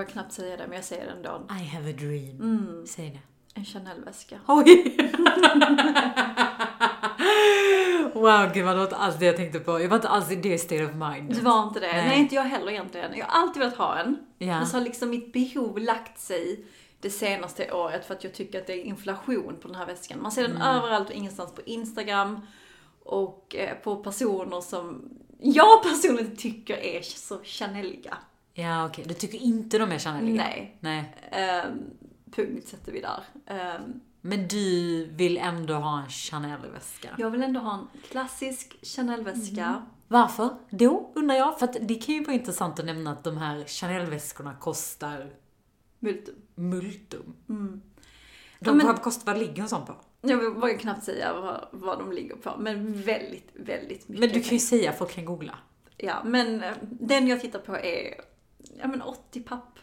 Vågar knappt säga det, men jag säger det ändå. I have a dream. Säg det. En Chanel-väska. Oj! wow, gud det var inte alls det jag tänkte på. Jag var inte alls i det state of mind. Det var inte det. Nej. Nej. inte jag heller egentligen. Jag har alltid velat ha en. Ja. Men så har liksom mitt behov lagt sig det senaste året för att jag tycker att det är inflation på den här väskan. Man ser den överallt och ingenstans på Instagram. Och eh, på personer som jag personligen tycker är så Chaneliga. Ja, okej. Du tycker inte de är Chaneliga? Nej. Nej. Ehm, punkt sätter vi där. Ehm, Men du vill ändå ha en Chanel-väska? jag vill ändå ha en klassisk Chanel-väska. Varför? Då, undrar jag. För att det kan ju vara intressant att nämna att de här Chanel-väskorna kostar Multum. multum. De, Mm. Ja, men- kostar, vad ligger en sån på? Jag vågar knappt säga vad, vad de ligger på, men väldigt, väldigt mycket. Men du kan ju säga, folk kan googla. Ja, men eh, den jag tittar på är, ja men 80 papp.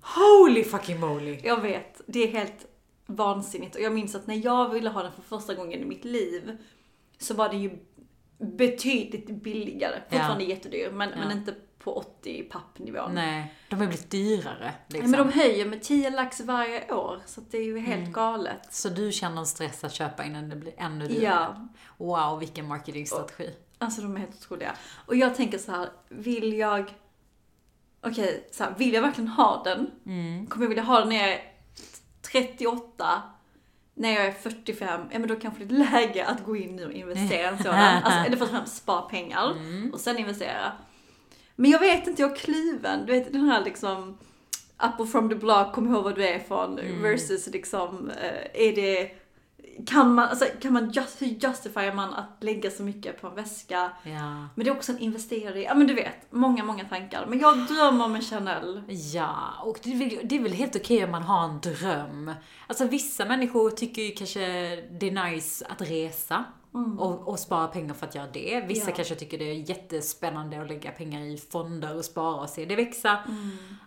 Holy fucking moly! Jag vet, det är helt vansinnigt. Och jag minns att när jag ville ha den för första gången i mitt liv, så var det ju betydligt billigare. Fortfarande jättedyr, men, men inte på 80 papp-nivån. Nej, de har blivit dyrare. Ja, Liksom. Men de höjer med 10 lax varje år, så det är ju helt Mm. galet. Så du känner en stress att köpa innan det blir ännu dyrare? Ja. Wow, vilken marketingstrategi. Alltså de är helt otroliga. Och jag tänker så här, vill jag... Okej, så här, vill jag verkligen ha den? Kommer jag vilja ha den när jag är 38? När jag är 45? Ja men då kanske det är läge att gå in nu och investera i en sådan. Alltså, eller först och främst spara pengar och sen investera. Men jag vet inte, jag är kluven. Du vet den här liksom up och from the block, kom ihåg vad du är från versus liksom, eh, är det kan man, alltså, kan man just, hur justifierar man att lägga så mycket på en väska? Ja. Men det är också en investering. Ja men du vet, många, många tankar. Men jag drömmer om en Chanel. Ja, och det är, väl, det är väl helt okej om man har en dröm. Alltså vissa människor tycker ju kanske det är nice att resa och, och spara pengar för att göra det. Vissa Ja. kanske tycker det är jättespännande att lägga pengar i fonder och spara och se det växa.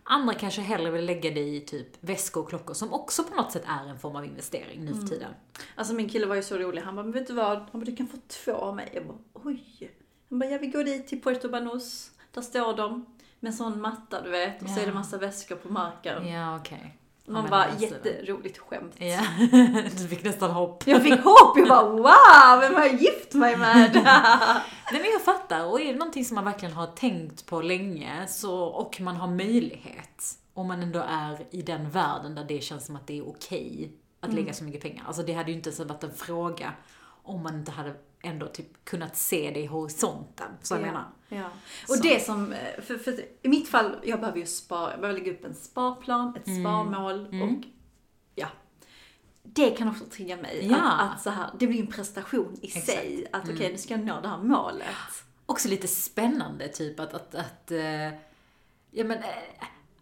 Andra kanske hellre vill lägga det i typ väskor och klockor som också på något sätt är en form av investering nu för tiden. Alltså min kille var ju så rolig. Han bara, men vet du vad? Han bara, du kan få två av mig. Jag bara, oj. Han bara, ja vi går dit till Puerto Banús. Där står de. Med en sån matta du vet. Och så Ja. är det massa väskor på marken. Ja, okej. Man bara, jätteroligt skämt. Ja, du fick nästan hopp. Jag fick hopp, jag bara wow, vem har jag gift mig med? Nej men jag fattar, och är det någonting som man verkligen har tänkt på länge så, och man har möjlighet, om man ändå är i den världen där det känns som att det är okej att lägga så mycket pengar. Alltså det hade ju inte ens varit en fråga om man inte hade ändå typ kunnat se det i horisonten. Så jag menar. Ja. Och Så. det som, för, för i mitt fall, jag behöver ju spara, jag behöver lägga upp en sparplan, ett Mm. sparmål och ja. Det kan också trigga mig. Ja. Att, att så här, det blir en prestation i Exakt. sig. Att okej, nu ska jag nå det här målet. Också lite spännande typ att, att, att eh, ja men, eh,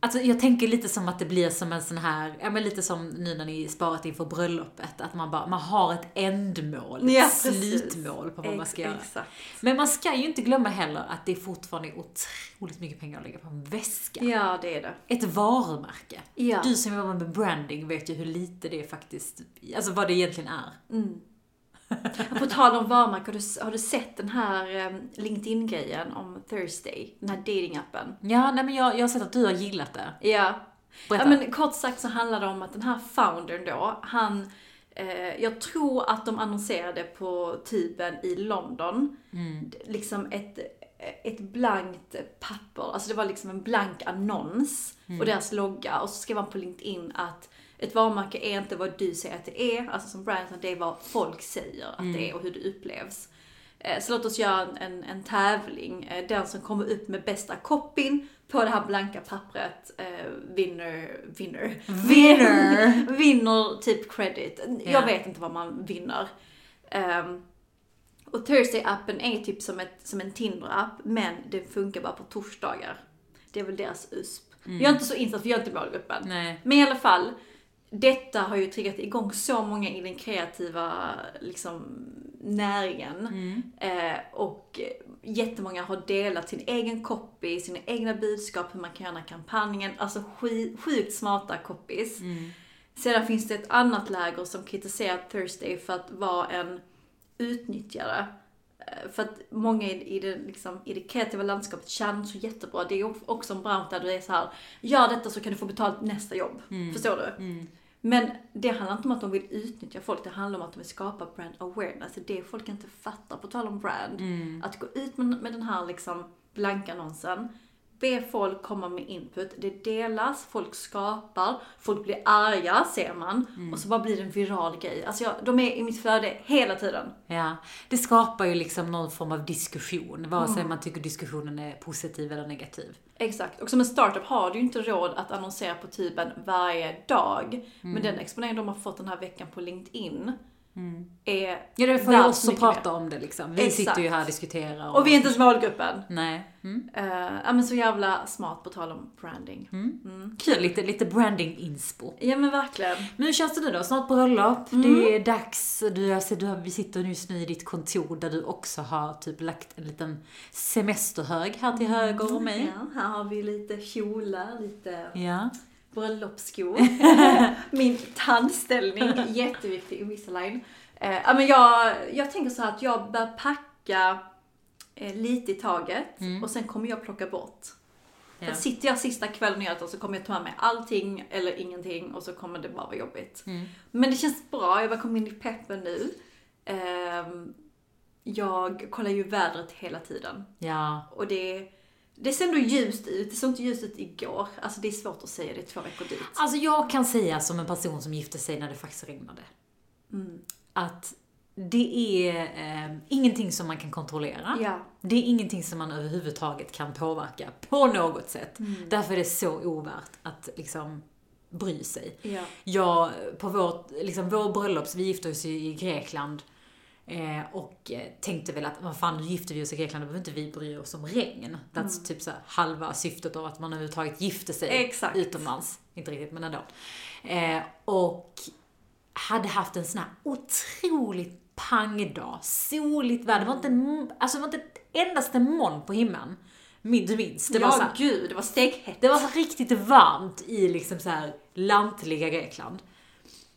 alltså jag tänker lite som att det blir som en sån här, ja men lite som nu när ni sparat inför bröllopet, att man bara, man har ett ändmål, Ja, ett slutmål på vad man ska Ex- göra. Exakt. Men man ska ju inte glömma heller att det fortfarande är otroligt mycket pengar att lägga på en väska. Ja, det är det. Ett varumärke. Ja. Du som jobbar med branding vet ju hur lite det faktiskt, alltså vad det egentligen är. Och På tal om varumärke, har du, har du sett den här eh, LinkedIn-grejen om Thursday? Den här datingappen. Ja, nej men jag, jag har sett att du har gillat det. Ja. Berätta. ja men kort sagt så handlar det om att den här foundern då, han, eh, jag tror att de annonserade på tuben i London, D- liksom ett, ett blankt papper, alltså det var liksom en blank annons och deras logga och så skrev han på LinkedIn att ett varumärke är inte vad du säger att det är, alltså som brand, utan det är vad folk säger att det är och hur det upplevs. Eh, Så låt oss göra en, en, tävling. Eh, Den som kommer upp med bästa copyn på det här blanka pappret eh, vinner, vinner, Vinner. vinner typ credit. Ja. Jag vet inte vad man vinner. Ehm, och Thursday-appen är typ som, ett, som en Tinder-app, men det funkar bara på torsdagar. Det är väl deras USP. Jag är inte så insatt för jag är inte målgruppen. Nej. Men i alla fall, detta har ju triggat igång så många i den kreativa liksom, näringen. Eh, och jättemånga har delat sin egen copy, sina egna budskap, hur man kan göra kampanjen. Alltså sjukt smarta copies. Sedan finns det ett annat läger som kritiserar Thursday för att vara en utnyttjare. Eh, För att många i, det, liksom, i det kreativa landskapet känner så jättebra. Det är också en bransch där du är så här, gör detta så kan du få betalt nästa jobb. Förstår du? Men det handlar inte om att de vill utnyttja folk, det handlar om att de vill skapa brand awareness. Det är folk inte fattar, på tal om brand. Att gå ut med, med den här liksom blanka annonsen, be folk komma med input, det delas, folk skapar, folk blir arga ser man, och så bara blir det en viral grej. Alltså jag, de är i mitt flöde hela tiden. Ja, det skapar ju liksom någon form av diskussion, vare sig man tycker diskussionen är positiv eller negativ. Exakt. Och som en startup har du ju inte råd att annonsera på typen varje dag. Men den exponering de har fått den här veckan på LinkedIn är Ja, det får ju värt oss att mycket prata mer. om det liksom. Vi Exakt. sitter ju här och diskuterar. Och vi är inte ens målgruppen. Nej. Mm. Uh, ja men så jävla smart på tal om branding. Kul, lite, lite branding-inspo. Ja men verkligen. Men hur känns det nu då? Snart bröllop, Mm. det är dags. Du, jag ser, du, vi sitter just nu i ditt kontor där du också har typ lagt en liten semesterhög här till höger om mig. Ja, här har vi lite kjolar, lite Ja. Bröllopsskor. Min tandställning, jätteviktig i Invisalign. Ja men jag, jag tänker så här att jag bör packa eh, lite i taget och sen kommer jag plocka bort. För Ja. att sitter jag sista kvällen och gör så kommer jag ta med mig allting eller ingenting och så kommer det bara vara jobbigt. Men det känns bra, jag bara kom in i peppen nu. Ehm, jag kollar ju vädret hela tiden. ja. Och det, det ser ändå ljust ut. Det såg inte ljust ut igår. Alltså det är svårt att säga, det två veckor dit. Alltså jag kan säga som en person som gifte sig när det faktiskt regnade. Mm. Att det är eh, ingenting som man kan kontrollera. Ja. Det är ingenting som man överhuvudtaget kan påverka på något sätt. Mm. Därför är det så ovärt att liksom bry sig. Ja. Jag, på vårt, liksom vår bröllops, vi gifte oss ju i Grekland. Eh, och eh, tänkte väl att, vad fan, nu gifter vi oss i Grekland, då behöver inte vi bry oss om regn. That's typ så halva syftet av att man överhuvudtaget gifter sig Exakt. utomlands. Inte riktigt, men ändå. Eh, och hade haft en sån här otroligt pangdag, soligt väder. Det var inte, en- alltså det var inte ett endaste moln på himlen. Min- Du minns? Det var så ja, här, gud, det var stekhett. det var så riktigt varmt i liksom så här lantliga Grekland.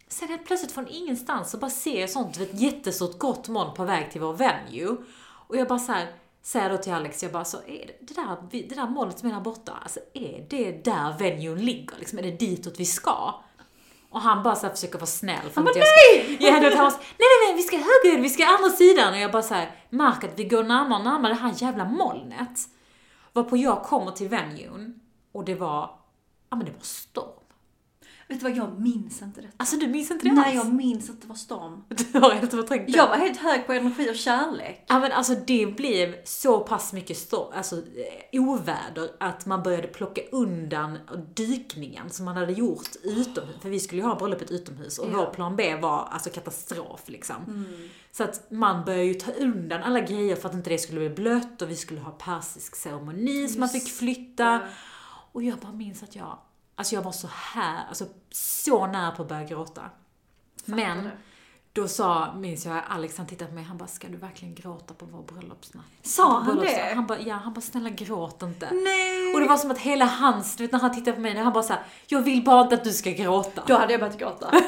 Sen helt plötsligt från ingenstans så bara ser jag sånt, ett jättestort grått moln på väg till vår venue. Och jag bara så här, säger då till Alex, jag bara så, är det, det, där, det där molnet som är där borta, alltså är det där venuen ligger? Liksom, är det ditåt vi ska? Och han bara så här försöker vara snäll. För bara, att jag ska, nej! Ja, han så, nej, nej, nej, vi ska höger, vi ska andra sidan. Och jag bara så här, märker att vi går närmare och närmare det här jävla molnet. Varpå jag kommer till venuen och det var, ja men det var storm. Vet du vad, jag minns inte det. Alltså du minns inte det Nej, alls? jag minns att det var storm. Du har helt förträngt det. Jag var helt hög på energi och kärlek. Ja men alltså det blev så pass mycket storm, alltså eh, oväder att man började plocka undan dykningen som man hade gjort utomhus. För vi skulle ju ha bröllopet utomhus och Ja. vår plan B var alltså katastrof liksom. Så att man började ju ta undan alla grejer för att inte det skulle bli blött och vi skulle ha persisk ceremoni som man fick flytta. Och jag bara minns att jag, alltså jag var så här, alltså så nära på att börja gråta. Men det. då sa, minns jag, Alex han tittade på mig, han bara, ska du verkligen gråta på vår bröllopsnatt? Sa han bröllopsnatt?" det? Han bara, ja, han bara, snälla gråt inte. Nej! Och det var som att hela hans, du vet när han tittade på mig, han bara såhär, jag vill bara inte att du ska gråta. Då hade jag börjat gråta.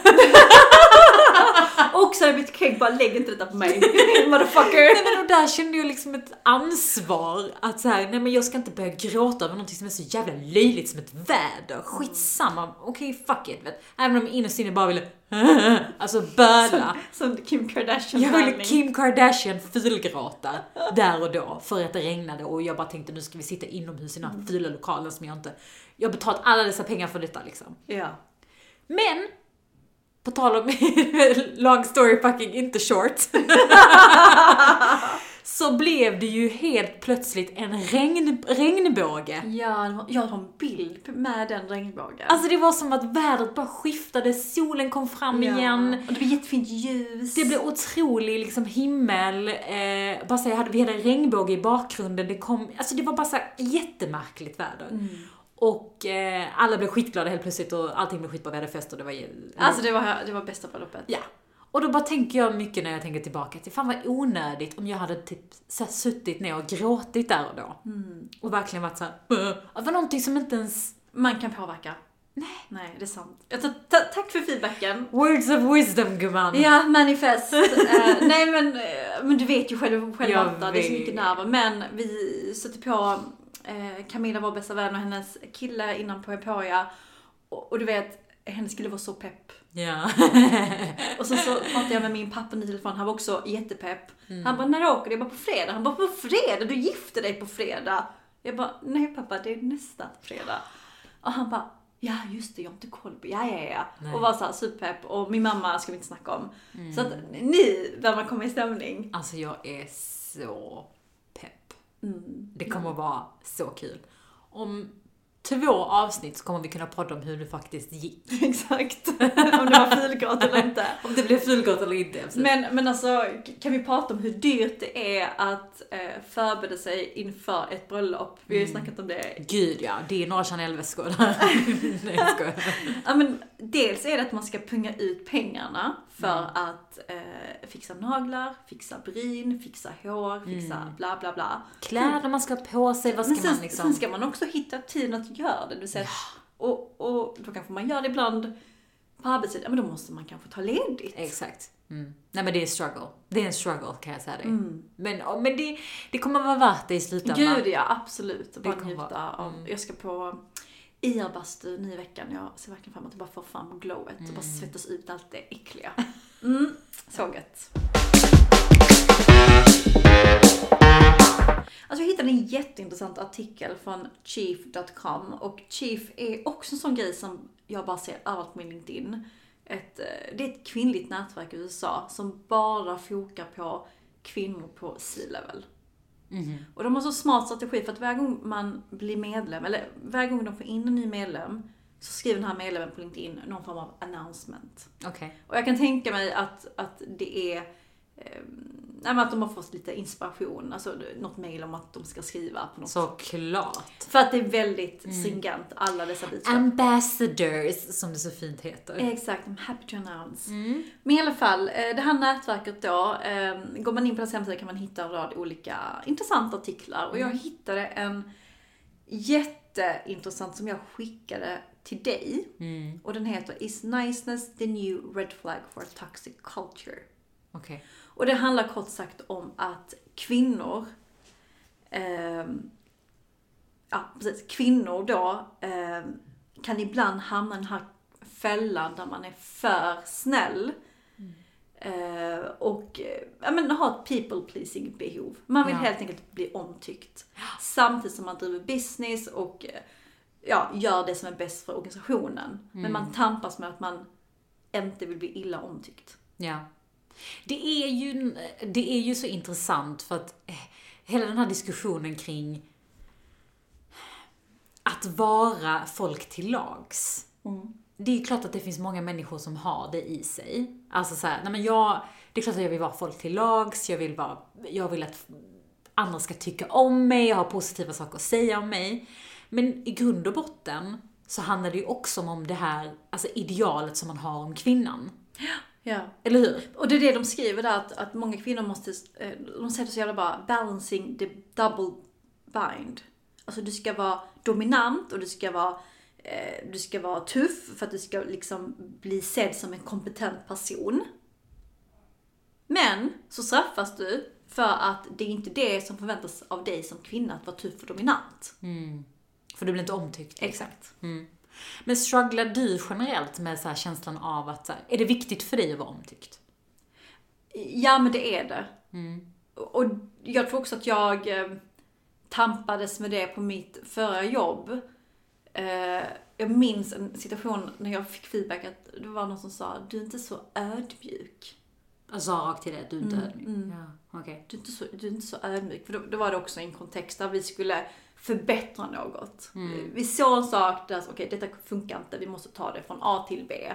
och så hade jag blivit kränkt, bara lägg inte detta på mig. Motherfucker. Nej men och där kände jag liksom ett ansvar att så här, nej men jag ska inte börja gråta över någonting som är så jävla löjligt som ett väder. Skitsamma, okej fuck it vet. Även om jag innerst inne bara ville alltså böla. Som Kim Kardashian Jag ville. Kim Kardashian fulgråta där och då för att det regnade och jag bara tänkte nu ska vi sitta inomhus i den här fula lokalen som jag inte... Jag har betalat alla dessa pengar för detta liksom. Ja. Men på tal om long story fucking inte short. så blev det ju helt plötsligt en regn, regnbåge. Ja, jag har en bild med den regnbågen. Alltså det var som att vädret bara skiftade, solen kom fram Ja. igen. Och det blev jättefint ljus. Det blev otrolig liksom himmel, eh, bara så hade, vi hade en regnbåge i bakgrunden, det kom, alltså det var bara så jättemärkligt väder. Mm. Och eh, alla blev skitglada helt plötsligt och allting blev skitbra, vi hade fest och det var Alltså det var, det var bästa bröllopet. Ja. Och då bara tänker jag mycket när jag tänker tillbaka till, fan vad onödigt om jag hade typ så här, suttit ner och gråtit där och då. Mm. Och verkligen varit såhär, det var någonting som inte ens, Man kan påverka. Nej. Nej, det är sant. Ta, tack för feedbacken. words of wisdom gumman. Ja, manifest. Eh, nej men, eh, men du vet ju själv, själv Lotta, det är så mycket nerver. Men vi satte på eh, Camilla, vår bästa vän och hennes kille innan på Emporia. Och, och du vet, hennes kille var så pepp. Ja. Och så, så pratade jag med min pappa i telefon, han var också jättepepp. Mm. Han bara, när åker du? Jag bara, på fredag. Han bara, på fredag? Du gifter dig på fredag. Jag bara, nej pappa, det är nästa fredag. Och han bara, ja just det, jag har inte koll på, ja ja ja. Nej. Och var såhär superpepp. Och min mamma ska vi inte snacka om. Mm. Så att nu börjar man komma i stämning. Alltså jag är så. Mm. Det kommer att vara så kul. Om två avsnitt så kommer vi kunna prata om hur det faktiskt gick. Exakt. om det var fulgråt eller inte. Om det blev fullgott eller inte. Men, men alltså, kan vi prata om hur dyrt det är att eh, förbereda sig inför ett bröllop? Vi har ju snackat om det Gud ja, det är några Chanel-väskor där. Nej. Ja men dels är det att man ska punga ut pengarna för Mm. att eh, fixa naglar, fixa bryn, fixa hår, fixa bla bla bla. Kläder man ska ha på sig, vad Men ska sen, man liksom... sen ska man också hitta tiden att göra det. Du säger, och, och då kanske man gör det ibland på arbetstid, ja men då måste man kanske ta ledigt. Exakt. Mm. Nej men det är en struggle. Det är en struggle kan jag säga dig. Mm. Men, ja, men det, det kommer vara värt det i slutändan. Gud ja, absolut. Bara njuta vara- av. mm. Jag ska på IR-bastu nu i veckan. Jag ser verkligen fram emot att bara få fram glowet och Mm. bara svettas ut allt det äckliga. Mm, så gött. Alltså jag hittade en jätteintressant artikel från Chief.com och Chief är också en sån grej som jag bara ser överallt på min LinkedIn. Ett, eh, det är ett kvinnligt nätverk i USA som bara fokar på kvinnor på C-level. Och de har så smart strategi för att varje gång man blir medlem, eller varje gång de får in en ny medlem, så skriver den här medlemmen på LinkedIn någon form av announcement. Okej. Och jag kan tänka mig att, att det är nej, men att de har fått lite inspiration, alltså något mail om att de ska skriva på något Såklart. För att det är väldigt Mm. stringent, alla dessa budskap. Ambassadors, som det så fint heter. Exakt, I'm happy to announce. Mm. Men i alla fall, eh, det här nätverket då, eh, går man in på deras hemsida kan man hitta en rad olika intressanta artiklar. Och Mm. jag hittade en jätteintressant som jag skickade till dig. Mm. Och den heter Is niceness the new red flag for a toxic culture? Okej. Och det handlar kort sagt om att kvinnor, ehm, ja precis, kvinnor då ehm, kan ibland hamna i den här fällan där man är för snäll. Eh, och eh, ja, men har ett people pleasing behov. Man vill Ja. helt enkelt bli omtyckt. Samtidigt som man driver business och eh, ja, gör det som är bäst för organisationen. Men man tampas med att man inte vill bli illa omtyckt. Ja. Det är, ju, det är ju så intressant för att eh, hela den här diskussionen kring att vara folk till lags. Det är ju klart att det finns många människor som har det i sig. Alltså så här, nej men jag, det är klart att jag vill vara folk till lags, jag vill, vara, jag vill att andra ska tycka om mig, jag har positiva saker att säga om mig. Men i grund och botten så handlar det ju också om det här, alltså idealet som man har om kvinnan. Ja. Eller hur? Och det är det de skriver där, att, att många kvinnor måste, eh, de säger det så jävla bra, balancing the double bind. Alltså du ska vara dominant och du ska vara, eh, du ska vara tuff för att du ska liksom bli sedd som en kompetent person. Men så straffas du för att det är inte det som förväntas av dig som kvinna, att vara tuff och dominant. För du blir inte omtyckt. Exakt. Men strugglar du generellt med så här känslan av att, så här, är det viktigt för dig att vara omtyckt? Ja, men det är det. Och jag tror också att jag eh, tampades med det på mitt förra jobb. Eh, jag minns en situation när jag fick feedback att det var någon som sa, du är inte så ödmjuk. Jag sa rakt till det, du är inte Mm, ödmjuk. Ja, okej. Du är inte så, du är inte så ödmjuk. För då, då var det också en kontext där vi skulle förbättra något. Vi såg en sak där, okej detta funkar inte, vi måste ta det från A till B.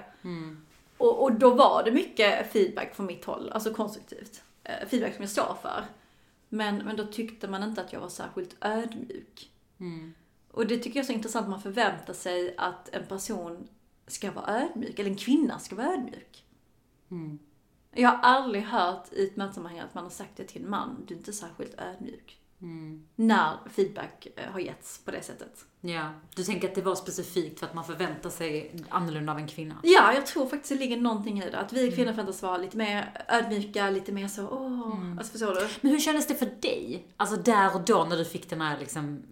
Och, och då var det mycket feedback från mitt håll, alltså konstruktivt. Eh, feedback som jag står för. Men, men då tyckte man inte att jag var särskilt ödmjuk. Och det tycker jag är så intressant, man förväntar sig att en person ska vara ödmjuk, eller en kvinna ska vara ödmjuk. Jag har aldrig hört i ett mötessammanhang att man har sagt det till en man, du är inte särskilt ödmjuk. När feedback eh, har getts på det sättet. Ja, du tänker att det var specifikt för att man förväntar sig annorlunda av en kvinna? Ja, jag tror faktiskt det ligger någonting i det. Att vi kvinnor förväntas vara lite mer ödmjuka, lite mer så, åh, alltså förstår du? Men hur kändes det för dig? Alltså där och då när du fick den här liksom,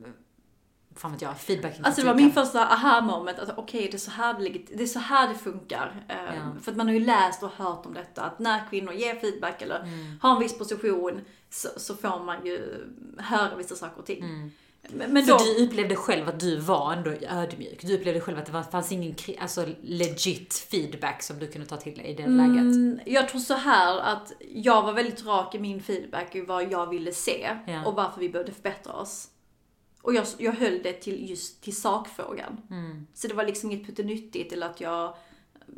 fan vet jag, feedbacken? Alltså det var min första aha moment, att okej det är så här det, ligger, det är så här det funkar. Eh, Ja. För att man har ju läst och hört om detta, att när kvinnor ger feedback eller Mm. har en viss position så, så får man ju höra vissa saker och ting. Men, men För då, du upplevde själv att du var ändå ödmjuk. Du upplevde själv att det var, fanns ingen alltså, legit feedback som du kunde ta till dig i det läget. Mm, jag tror så här att jag var väldigt rak i min feedback i vad jag ville se Ja. och varför vi behövde förbättra oss. Och jag, jag höll det till just till sakfrågan. Mm. Så det var liksom inget puttenyttigt eller att jag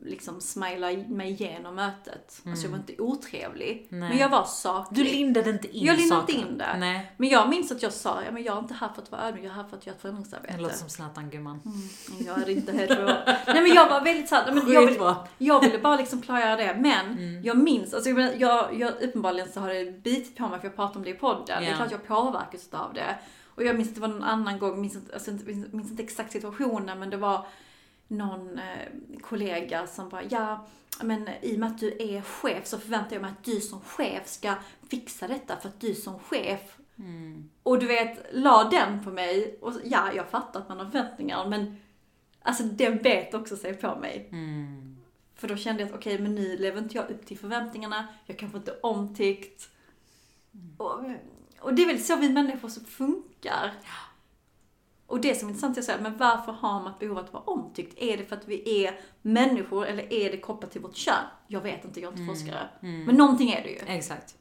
liksom smilade mig igenom mötet. Alltså jag var inte otrevlig. Mm. Nej. Men jag var saklig. Du lindade inte in jag lindade inte in det. Nej. Men jag minns att jag sa, ja men jag är inte här för att vara ödmjuk, jag är här för att göra ett förändringsarbete. Det låter som Zlatan gumman. Mm, Jag är inte hetero. Nej men jag var väldigt såhär, men jag, vill, jag ville bara liksom klargöra det. Men Mm. jag minns, alltså jag, jag, jag, uppenbarligen så har det bitit på mig för jag pratar om det i podden. Det Ja. är klart jag påverkas av det. Och jag minns att det var någon annan gång, minns alltså, minns, minns inte exakt situationen men det var någon eh, kollega som bara, ja men i och med att du är chef så förväntar jag mig att du som chef ska fixa detta för att du som chef och du vet, la den på mig. Och ja, jag fattar att man har förväntningar, men alltså den bet också sig på mig. För då kände jag att okej, men nu lever inte jag upp till förväntningarna. Jag kanske inte är omtyckt. Och, och det är väl så vi människor som funkar. Och det som är intressant är att säga, men varför har man ett behov att vara omtyckt? Är det för att vi är människor eller är det kopplat till vårt kön? Jag vet inte, jag är inte forskare. Men någonting är det ju. Exakt.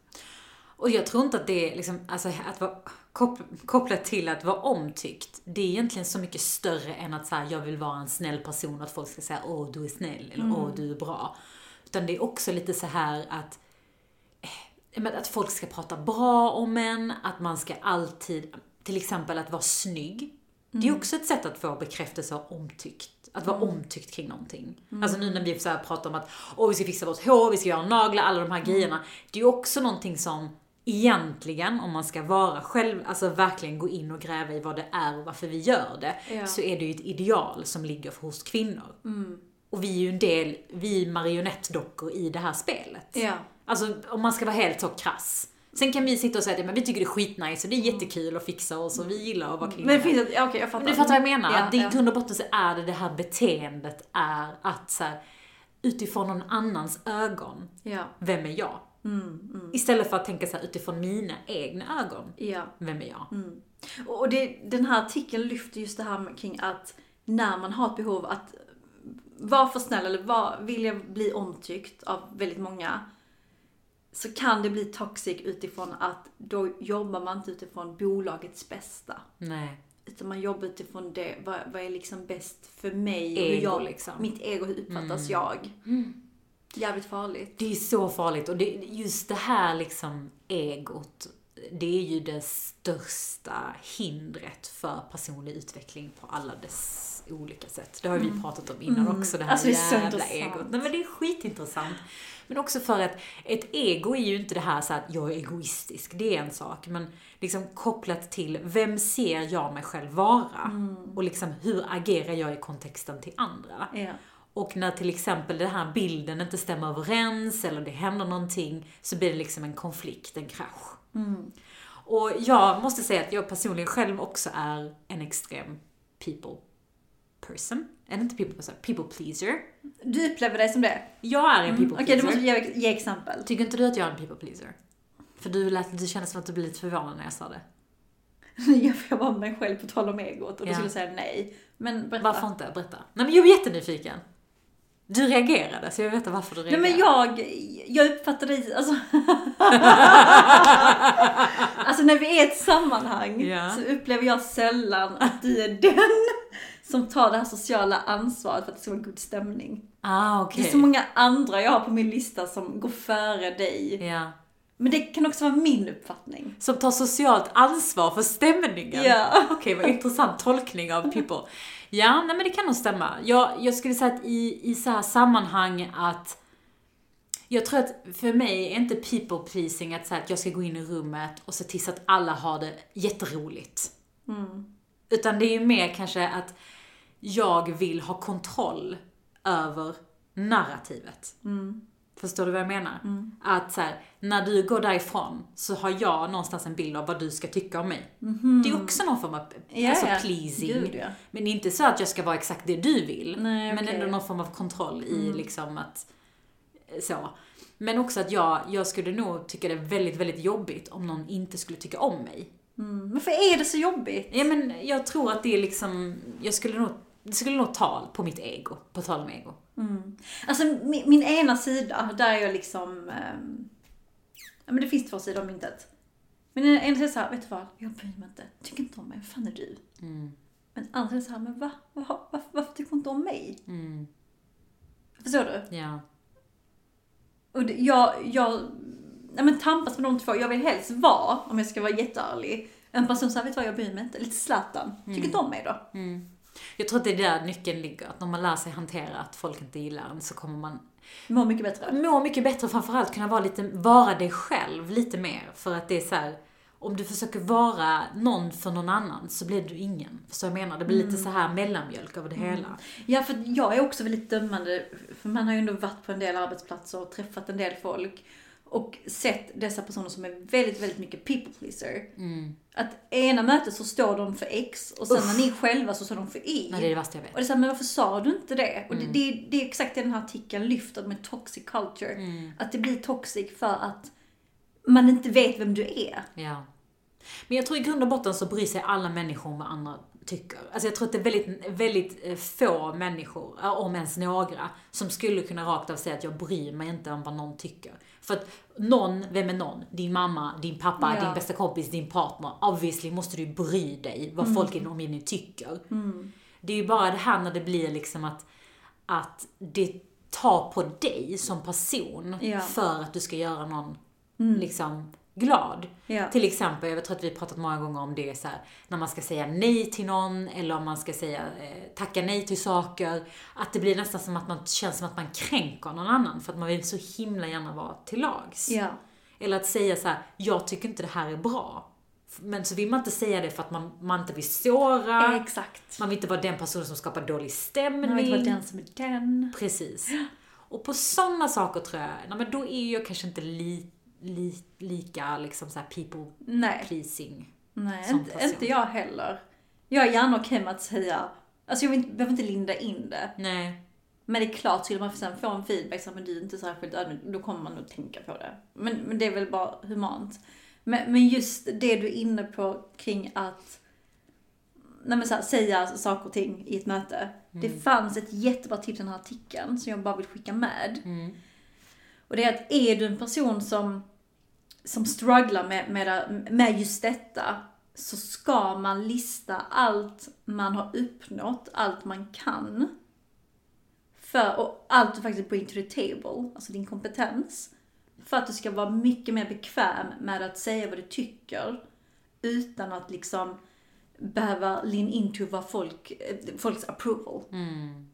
Och jag tror inte att det är liksom, alltså att vara kop- kopplat till att vara omtyckt, det är egentligen så mycket större än att säga jag vill vara en snäll person och att folk ska säga åh du är snäll eller åh du är bra. Utan det är också lite så här att eh, att folk ska prata bra om en, att man ska alltid, till exempel att vara snygg. Det är också ett sätt att få bekräftelse och omtyckt. Att vara omtyckt kring någonting. Alltså nu när vi så pratar om att åh, vi ska fixa vårt hår, vi ska göra naglar, alla de här grejerna. Det är ju också någonting som egentligen, om man ska vara själv, alltså verkligen gå in och gräva i vad det är och varför vi gör det, Ja. så är det ju ett ideal som ligger hos kvinnor. Och vi är ju en del, vi är marionettdockor i det här spelet. Ja. Alltså om man ska vara helt så krass. Sen kan vi sitta och säga att men vi tycker det är skitnice och det är jättekul att fixa oss och vi gillar att vara kvinnor. Men det finns ett, okej jag fattar. Du fattar vad jag menar? Ja, att det, I grund och botten så är det det här beteendet är att så här, utifrån någon annans ögon, Ja, vem är jag? Istället för att tänka så här, utifrån mina egna ögon, ja. vem är jag? Och och det, den här artikeln lyfter just det här kring att när man har ett behov att vara för snäll eller vara, vilja bli omtyckt av väldigt många så kan det bli toxic utifrån att då jobbar man inte utifrån bolagets bästa. Nej. Utan man jobbar utifrån det, vad, vad är liksom bäst för mig och Ego, hur jag, liksom. mitt ego, hur uppfattas jag? Jävligt farligt. Det är så farligt och det, just det här liksom egot, det är ju det största hindret för personlig utveckling på alla dess olika sätt. Det har vi pratat om innan också, det här Alltså, det jävla intressant. egot. Nej men det är skitintressant. Men också för att ett ego är ju inte det här så att jag är egoistisk, det är en sak. Men liksom kopplat till, vem ser jag mig själv vara? Och liksom hur agerar jag i kontexten till andra? Ja. Och när till exempel den här bilden inte stämmer överens eller det händer någonting så blir det liksom en konflikt, en krasch. Och jag måste säga att jag personligen själv också är en extrem people person. Det inte people person? People pleaser. Du upplever dig som det? Jag är en people Okej, pleaser. du måste ge, ge exempel. Tycker inte du att jag är en people pleaser? För du lät, du kändes som att du blev lite förvånad när jag sa det. jag vara mig själv på tal om egot och då Ja. skulle säga nej. Men berätta. Varför inte? Berätta. Nej men jag är jättenyfiken. Du reagerade, så jag vill veta varför du Nej reagerade. men jag, jag uppfattar dig, alltså. alltså när vi är i ett sammanhang Ja. så upplever jag sällan att du är den som tar det här sociala ansvaret för att det ska vara god stämning. Ah, okej. Det är så många andra jag har på min lista som går före dig. Ja. Men det kan också vara min uppfattning. Som tar socialt ansvar för stämningen. Ja. Okej, vad intressant tolkning av people. Ja, nej men det kan nog stämma. Jag, jag skulle säga att i, i så här sammanhang att jag tror att för mig är inte people pleasing att säga att jag ska gå in i rummet och se till så att alla har det jätteroligt. Utan det är ju mer kanske att jag vill ha kontroll över narrativet. Förstår du vad jag menar? Att så här, när du går därifrån så har jag någonstans en bild av vad du ska tycka om mig. Det är också någon form av Ja, alltså pleasing. Gud, ja. Men inte så att jag ska vara exakt det du vill. Nej, Men okej. Mm. ändå någon form av kontroll i liksom att, så. Men också att jag, jag skulle nog tycka det är väldigt, väldigt jobbigt om någon inte skulle tycka om mig. Varför är det så jobbigt? Ja men jag tror att det är liksom, jag skulle nog, det skulle nog ta på mitt ego, på tal om ego. Alltså min, min ena sida, där är jag liksom... ja men det finns två sidor av myntet. Men den ena sidan är såhär, vet du vad? Jag bryr mig inte. Tycker inte om mig. Vad fan är du? Men andra sidan är såhär, men va? va? Varför, varför tycker du inte om mig? Förstår du? Ja. Och det, jag, jag, nej men tampas med de två. Jag vill helst vara, om jag ska vara jätteärlig, en person som vet du vad, jag bryr mig inte. Lite Zlatan. Tycker inte om mig då. Jag tror att det är där nyckeln ligger, att när man lär sig hantera att folk inte gillar en så kommer man Mår mycket bättre. må mycket bättre och framförallt kunna vara lite, vara dig själv lite mer. För att det är så här, om du försöker vara någon för någon annan så blir du ingen. Förstår jag menar? Det blir lite så här mellanmjölk över det hela. Ja, för jag är också väldigt dömande. För man har ju ändå varit på en del arbetsplatser och träffat en del folk. Och sett dessa personer som är väldigt, väldigt mycket people pleaser. Att ena mötet så står de för X och sen när ni är själva så står de för Y. Nej, det är det värsta jag Och vet. det är så här, men varför sa du inte det? Och det, det, det är exakt det den här artikeln lyfter med toxic culture. Att det blir toxic för att man inte vet vem du är. Ja. Men jag tror i grund och botten så bryr sig alla människor om vad andra tycker. Alltså jag tror att det är väldigt, väldigt eh, få människor, ja, om ens några, som skulle kunna rakt av säga att jag bryr mig inte om vad någon tycker. För att någon, vem är någon? Din mamma, din pappa, Ja. din bästa kompis, din partner. Obviously måste du bry dig vad folk i din omgivning tycker. Det är ju bara det här när det blir liksom att, att det tar på dig som person Ja. för att du ska göra någon liksom glad. Ja. Till exempel, jag tror att vi har pratat många gånger om det så här, när man ska säga nej till någon eller om man ska säga eh, tacka nej till saker. Att det blir nästan som att man känns som att man kränker någon annan för att man vill så himla gärna vara till lags. Ja. Eller att säga så här: jag tycker inte det här är bra. Men så vill man inte säga det för att man, man inte vill såra. Exakt. Man vill inte vara den personen som skapar dålig stämning. Man vet inte vara den som är den. Precis. Och på sådana saker tror jag, nej men då är jag kanske inte li, li, lika liksom så people Nej. pleasing. Nej, som inte, person. inte jag heller. Jag är gärna okej med att säga, alltså jag vill behöver inte linda in det. Nej. Men det är klart, skulle man sen få en feedback som du är inte särskilt ödmjuk, då kommer man nog tänka på det. Men, men det är väl bara humant. Men, men just det du är inne på kring att nej men så här, säga saker och ting i ett möte. Det fanns ett jättebra tips i den här artikeln som jag bara vill skicka med. Och det är att är du en person som, som strugglar med, med, med just detta så ska man lista allt man har uppnått, allt man kan. För, och allt du faktiskt bring to the table, alltså din kompetens. För att du ska vara mycket mer bekväm med att säga vad du tycker. Utan att liksom behöva lean into vad folk, eh, folks approval. Mm.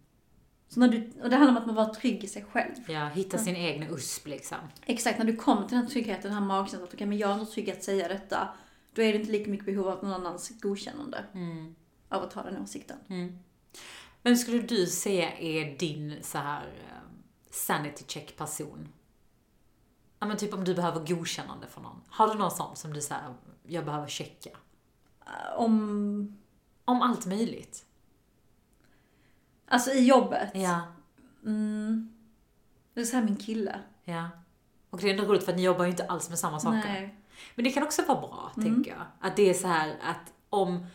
Så när du, och det handlar om att man vara trygg i sig själv. Ja, hitta sin egna USP liksom. Exakt, när du kommer till den här tryggheten, den här magkänslan att okej, men jag är nog trygg att säga detta. Då är det inte lika mycket behov av någon annans godkännande. Av att ha den åsikten. Vem skulle du säga är din så här eh, sanity check person? Ja men typ om du behöver godkännande från någon. Har du någon sån som du säger jag behöver checka? Om, Om allt möjligt. Alltså i jobbet. Ja. Det är så här min kille. Ja. Och det är ändå roligt för att ni jobbar ju inte alls med samma saker. Nej. Men det kan också vara bra, Mm. tänker jag. Att det är så här att om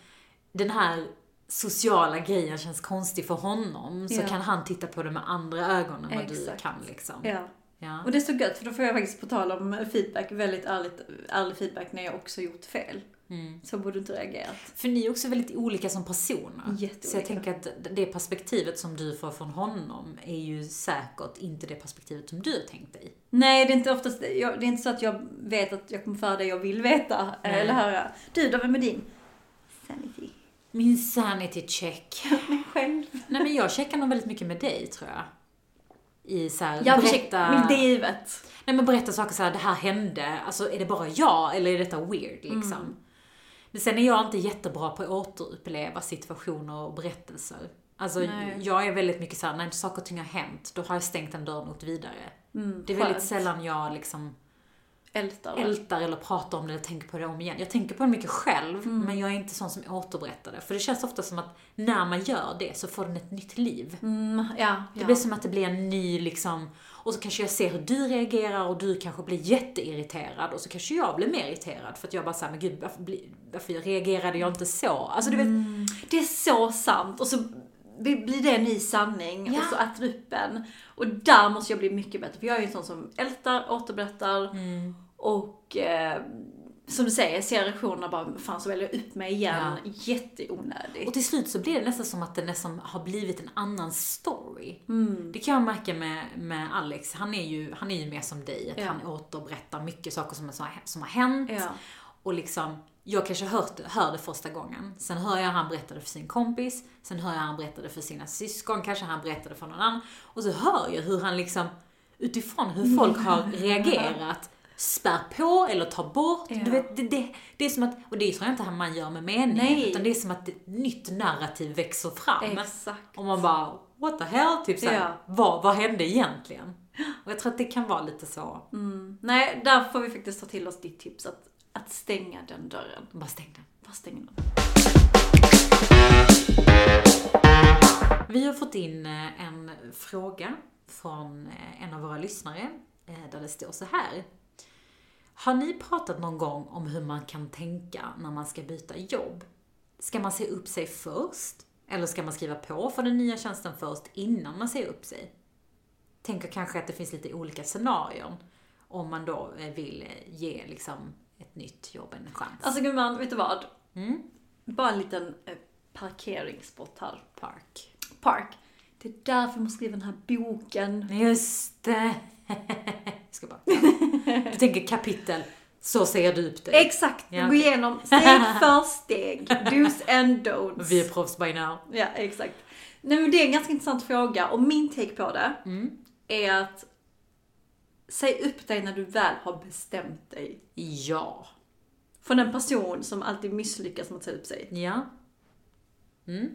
den här sociala grejen känns konstig för honom så Ja. kan han titta på det med andra ögon än vad du Exakt. kan liksom. Ja. Ja. Och det är så gött för då får jag faktiskt på tal om feedback, väldigt ärligt, ärlig feedback när jag också gjort fel. Mm. Så borde du inte reagerat. För ni är också väldigt olika som personer. Jätteolika. Så jag tänker att det perspektivet som du får från honom är ju säkert inte det perspektivet som du har tänkt dig. Nej, det är inte oftast, det är inte så att jag vet att jag kommer föra det jag vill veta Nej. eller höra. Du då, vem är din? Sanity. Min sanity check. Mig själv. Nej men jag checkar nog väldigt mycket med dig tror jag. I så här, Jag berätta... är givet. Nej men berätta saker så här, det här hände, alltså är det bara jag eller är detta weird liksom? Mm. Men sen är jag inte jättebra på att återuppleva situationer och berättelser. Alltså Nej. jag är väldigt mycket såhär, när saker och ting har hänt, då har jag stängt den dörren och gått vidare. Mm, Det är väldigt skönt. sällan jag liksom Ältar ältar eller pratar om det eller tänker på det om igen. Jag tänker på det mycket själv, Mm. men jag är inte sån som återberättar det. För det känns ofta som att när man gör det så får den ett nytt liv. Mm, ja, Det ja. blir som att det blir en ny liksom, och så kanske jag ser hur du reagerar och du kanske blir jätteirriterad och så kanske jag blir mer irriterad för att jag bara säger men gud varför, varför reagerade jag inte så? Alltså du vet, Mm. Det är så sant. Och så blir det en ny sanning Ja. och så äter upp en. Och där måste jag bli mycket bättre. För jag är ju en sån som ältar, återberättar Mm. och eh, som du säger, ser reaktionerna bara, fan så väljer jag upp mig igen. Jätteonödigt. och till slut så blir det nästan som att det nästan har blivit en annan story. Mm. Det kan jag märka med, med Alex, han är, ju, han är ju mer som dig, att Ja. han återberättar mycket saker som, som, har, som har hänt. Ja. Och liksom, jag kanske hört, hör det första gången. Sen hör jag han berätta det för sin kompis. Sen hör jag han berätta det för sina syskon. Kanske han berättade för någon annan. Och så hör jag hur han liksom, utifrån hur folk har reagerat, spär på eller tar bort. Ja. Du vet, det, det, det är som att, och det tror jag inte att man gör med meningen. Nej. Utan det är som att ett nytt narrativ växer fram. Exakt. Och man bara, what the hell? Typ såhär, Ja. vad, vad hände egentligen? Och jag tror att det kan vara lite så. Mm. Nej, där får vi faktiskt ta till oss ditt tips att, att stänga den dörren. Bara stäng den. Bara stäng den. Vi har fått in eh, en fråga från eh, en av våra lyssnare eh, där det står så här. Har ni pratat någon gång om hur man kan tänka när man ska byta jobb? Ska man se upp sig först? Eller ska man skriva på för den nya tjänsten först innan man säger upp sig? Tänker kanske att det finns lite olika scenarion om man då eh, vill eh, ge liksom ett nytt jobb en chans. Alltså gumman, vet du vad? Mm. Bara en liten eh, parkeringsspot här. Park. Park. Det är därför man skriver den här boken. Just det. Ska bara. Du tänker kapitel, så säger du upp dig. Exakt, Ja, gå okej. igenom steg för steg. Do's and don'ts. Vi är proffs by now. Ja, exakt. Nej men det är en ganska intressant fråga och min take på det Mm. är att säg upp dig när du väl har bestämt dig. Ja. Från en person som alltid misslyckas med att säga upp sig. Ja. Mm.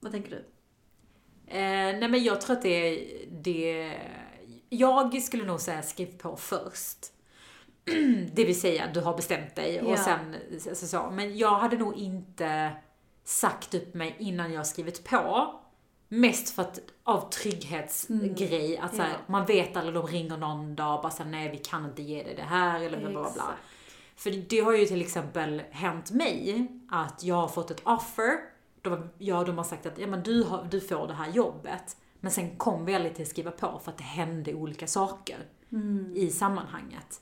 Vad tänker du? Eh, nej men jag tror att det, det... Jag skulle nog säga skriv på först. Det vill säga, du har bestämt dig och Ja. sen så, så. Men jag hade nog inte sagt upp mig innan jag skrivit på. Mest för att av trygghetsgrej. Att så här, Ja. man vet aldrig, de ringer någon dag och bara säger nej vi kan inte ge dig det här eller bla bla bla. För det har ju till exempel hänt mig att jag har fått ett offer. De, ja, de har sagt att ja, men du, har, du får det här jobbet. Men sen kom vi aldrig till att skriva på för att det hände olika saker i sammanhanget.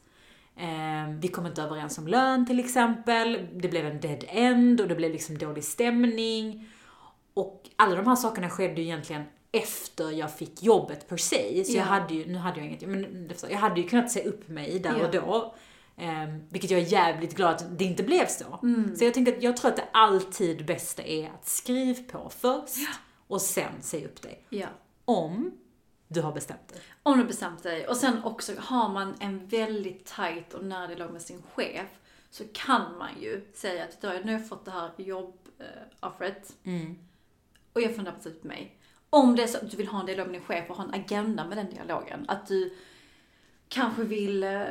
Eh, vi kom inte överens om lön till exempel. Det blev en dead end och det blev liksom dålig stämning. Och alla de här sakerna skedde ju egentligen efter jag fick jobbet per se. Så Ja. jag hade ju, nu hade jag inget, men jag hade ju kunnat säga upp mig där Ja. och då. Um, vilket jag är jävligt glad att det inte blev så. Mm. Så jag tänker att jag tror att det alltid bästa är att skriv på först och sen säg upp dig. Ja. Om du har bestämt dig. Om du bestämt dig. Och sen också har man en väldigt tight och nära dialog med sin chef så kan man ju säga att "Vet du vad, nu har jag fått det här jobboffret Mm. och jag funderar på att mig. Om det är så att du vill ha en dialog med din chef och ha en agenda med den dialogen. Att du kanske vill eh,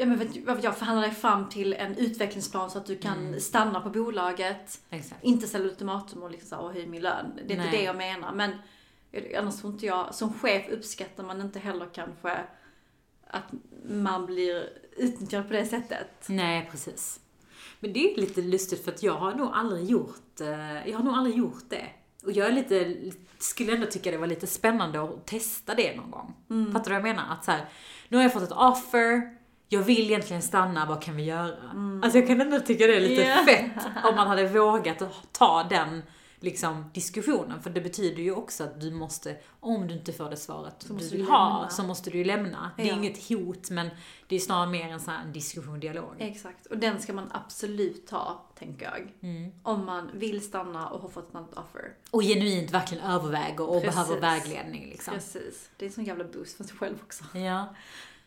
Ja men vet, vad vet jag, förhandla dig fram till en utvecklingsplan så att du kan stanna på bolaget. Exakt. Inte ställa ultimatum och liksom "Åh, höj min lön. Det är Nej. inte det jag menar. Men annars tror inte jag, som chef uppskattar man inte heller kanske att man blir utnyttjad på det sättet. Nej, precis. Men det är lite lustigt för att jag har nog aldrig gjort, eh, jag har nog aldrig gjort det. Och jag är lite, skulle ändå tycka det var lite spännande att testa det någon gång. Mm. Fattar du vad jag menar? Att så här, nu har jag fått ett offer, jag vill egentligen stanna, vad kan vi göra? Alltså jag kan ändå tycka det är lite Ja. fett om man hade vågat att ta den liksom, diskussionen. För det betyder ju också att du måste, om du inte får det svaret du vill ha, så måste du ju lämna. Det är Ja. inget hot, men det är snarare mer en sån här diskussion, dialog. Exakt, och den ska man absolut ta, tänker jag. Mm. Om man vill stanna och har fått annat offer. Och genuint verkligen överväger och Precis. behöver vägledning liksom. Precis. Det är en sån jävla boost för sig själv också. Ja.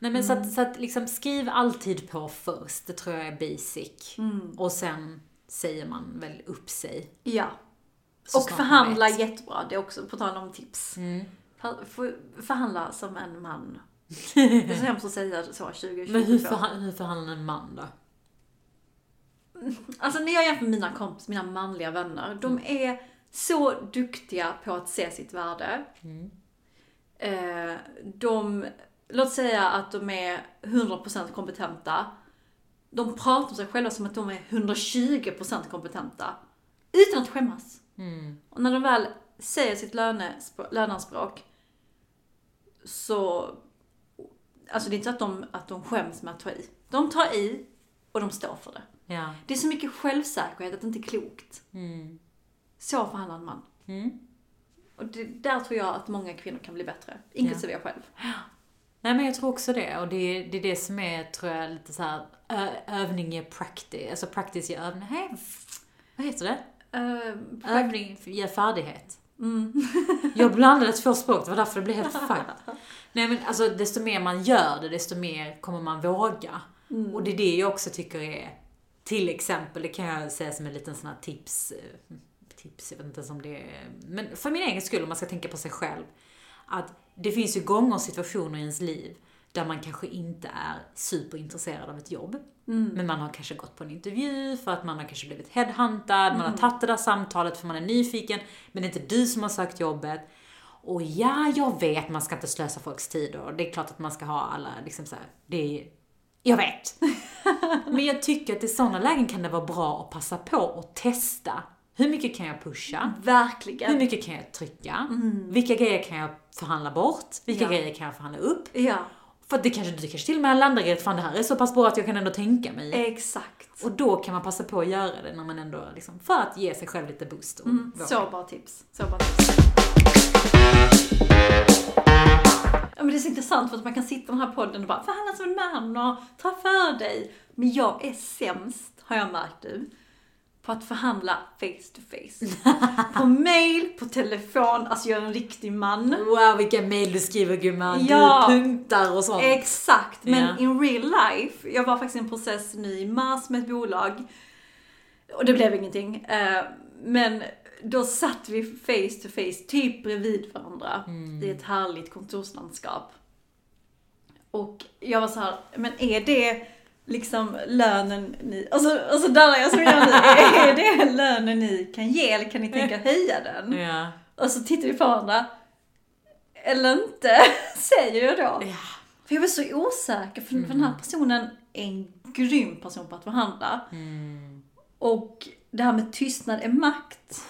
Nej men så att, så att liksom skriv alltid på först, det tror jag är basic. Mm. Och sen säger man väl upp sig. Ja. så och förhandla jättebra, det är också på tal om tips. Mm. För- för- Förhandla som en man. Det är så hemskt att säga så 2022. Men hur, förha- hur förhandlar en man då? Alltså när jag jämför mina kompis, mina manliga vänner, de är så duktiga på att se sitt värde. Eh, de, låt säga att de är 100% kompetenta. De pratar om sig själva som att de är 120% kompetenta. Utan att skämmas. Och när de väl säger sitt löneanspråk så, alltså det är inte så att de, att de skäms med att ta i. De tar i och de står för det. Ja. Det är så mycket självsäkerhet att det inte är klokt. Så förhandlar en man. Och det, där tror jag att många kvinnor kan bli bättre. Inklusive jag själv. Nej men jag tror också det. Och det, det är det som är, tror jag, lite så här övning ger practice. Alltså practice ger övning. Nej, vad heter det? Uh, Övning ger färdighet. Jag blandade två språk, det var därför det blev helt fucked. Nej men alltså desto mer man gör det, desto mer kommer man våga. Och det är det jag också tycker är, till exempel, det kan jag säga som en liten sån här tips, eh, tips, jag vet inte ens om det är, men för min egen skull, om man ska tänka på sig själv. Att det finns ju gånger och situationer i ens liv där man kanske inte är superintresserad av ett jobb. Men man har kanske gått på en intervju för att man har kanske blivit headhuntad, man har tagit det där samtalet för man är nyfiken, men det är inte du som har sökt jobbet. Och ja, jag vet, man ska inte slösa folks tid och det är klart att man ska ha alla, liksom så här, det är, jag vet. Men jag tycker att i sådana lägen kan det vara bra att passa på och testa. Hur mycket kan jag pusha? Hur verkligen. mycket kan jag trycka? Vilka grejer kan jag förhandla bort? Vilka Ja. grejer kan jag förhandla upp? Ja, För det kanske, det kanske till och med landar i att fan det här är så pass bra att jag kan ändå tänka mig. exakt. Och då kan man passa på att göra det när man ändå liksom, för att ge sig själv lite boost. Och våga. Så bra tips. Så bra tips. Ja, men det är så intressant för att man kan sitta i den här podden och bara förhandla som en man och ta för dig. Men jag är sämst, har jag märkt du, på att förhandla face to face. på mail, på telefon, alltså jag är en riktig man. Wow vilka mail du skriver gumman, Ja. du punktar och sånt. Exakt, men Ja. in real life, jag var faktiskt i en process nu i mars med ett bolag och det blev ingenting. Eh, Men då satt vi face to face, typ bredvid varandra i ett härligt kontorslandskap. Och jag var så här, men är det liksom lönen ni, alltså, alltså där är jag som jag nu, är det lönen ni kan ge eller kan ni tänka höja den? Ja. Och så tittar vi på varandra. Eller inte, säger jag då. Ja. För jag var så osäker, för, för den här personen är en grym person på att förhandla. Och det här med tystnad är makt.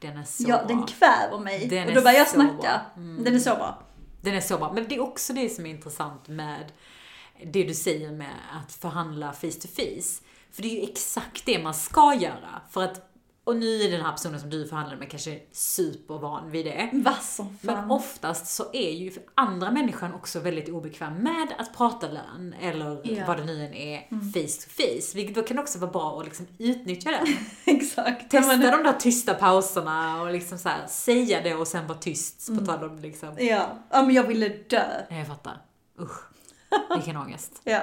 Den är så Ja, bra. den kväver mig. Den och då börjar jag så snacka. Mm. Den är så bra. Den är så bra. Men det är också det som är intressant med det du säger med att förhandla face to face. För det är ju exakt det man ska göra. För att, och nu är den här personen som du förhandlar med kanske supervan vid det. Vass som Men fan. oftast så är ju andra människan också väldigt obekväm med att prata lön eller Ja. vad det nu än är face to face. Vilket då kan också vara bra att liksom utnyttja det. Exakt. Testa Men- de där tysta pauserna och liksom så här, säga det och sen vara tyst på tal om liksom. Ja. ja, men jag ville dö. Jag fattar. Usch. Vilken ångest. Ja,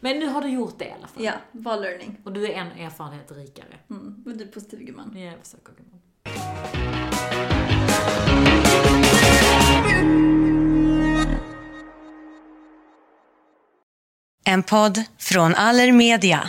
Men nu har du gjort det i alla fall. ja. Bra learning. Och du är en erfarenhet rikare. Mm. Men du är positiv gumman. Ja, jag försöker gumman. En podd från Allermedia.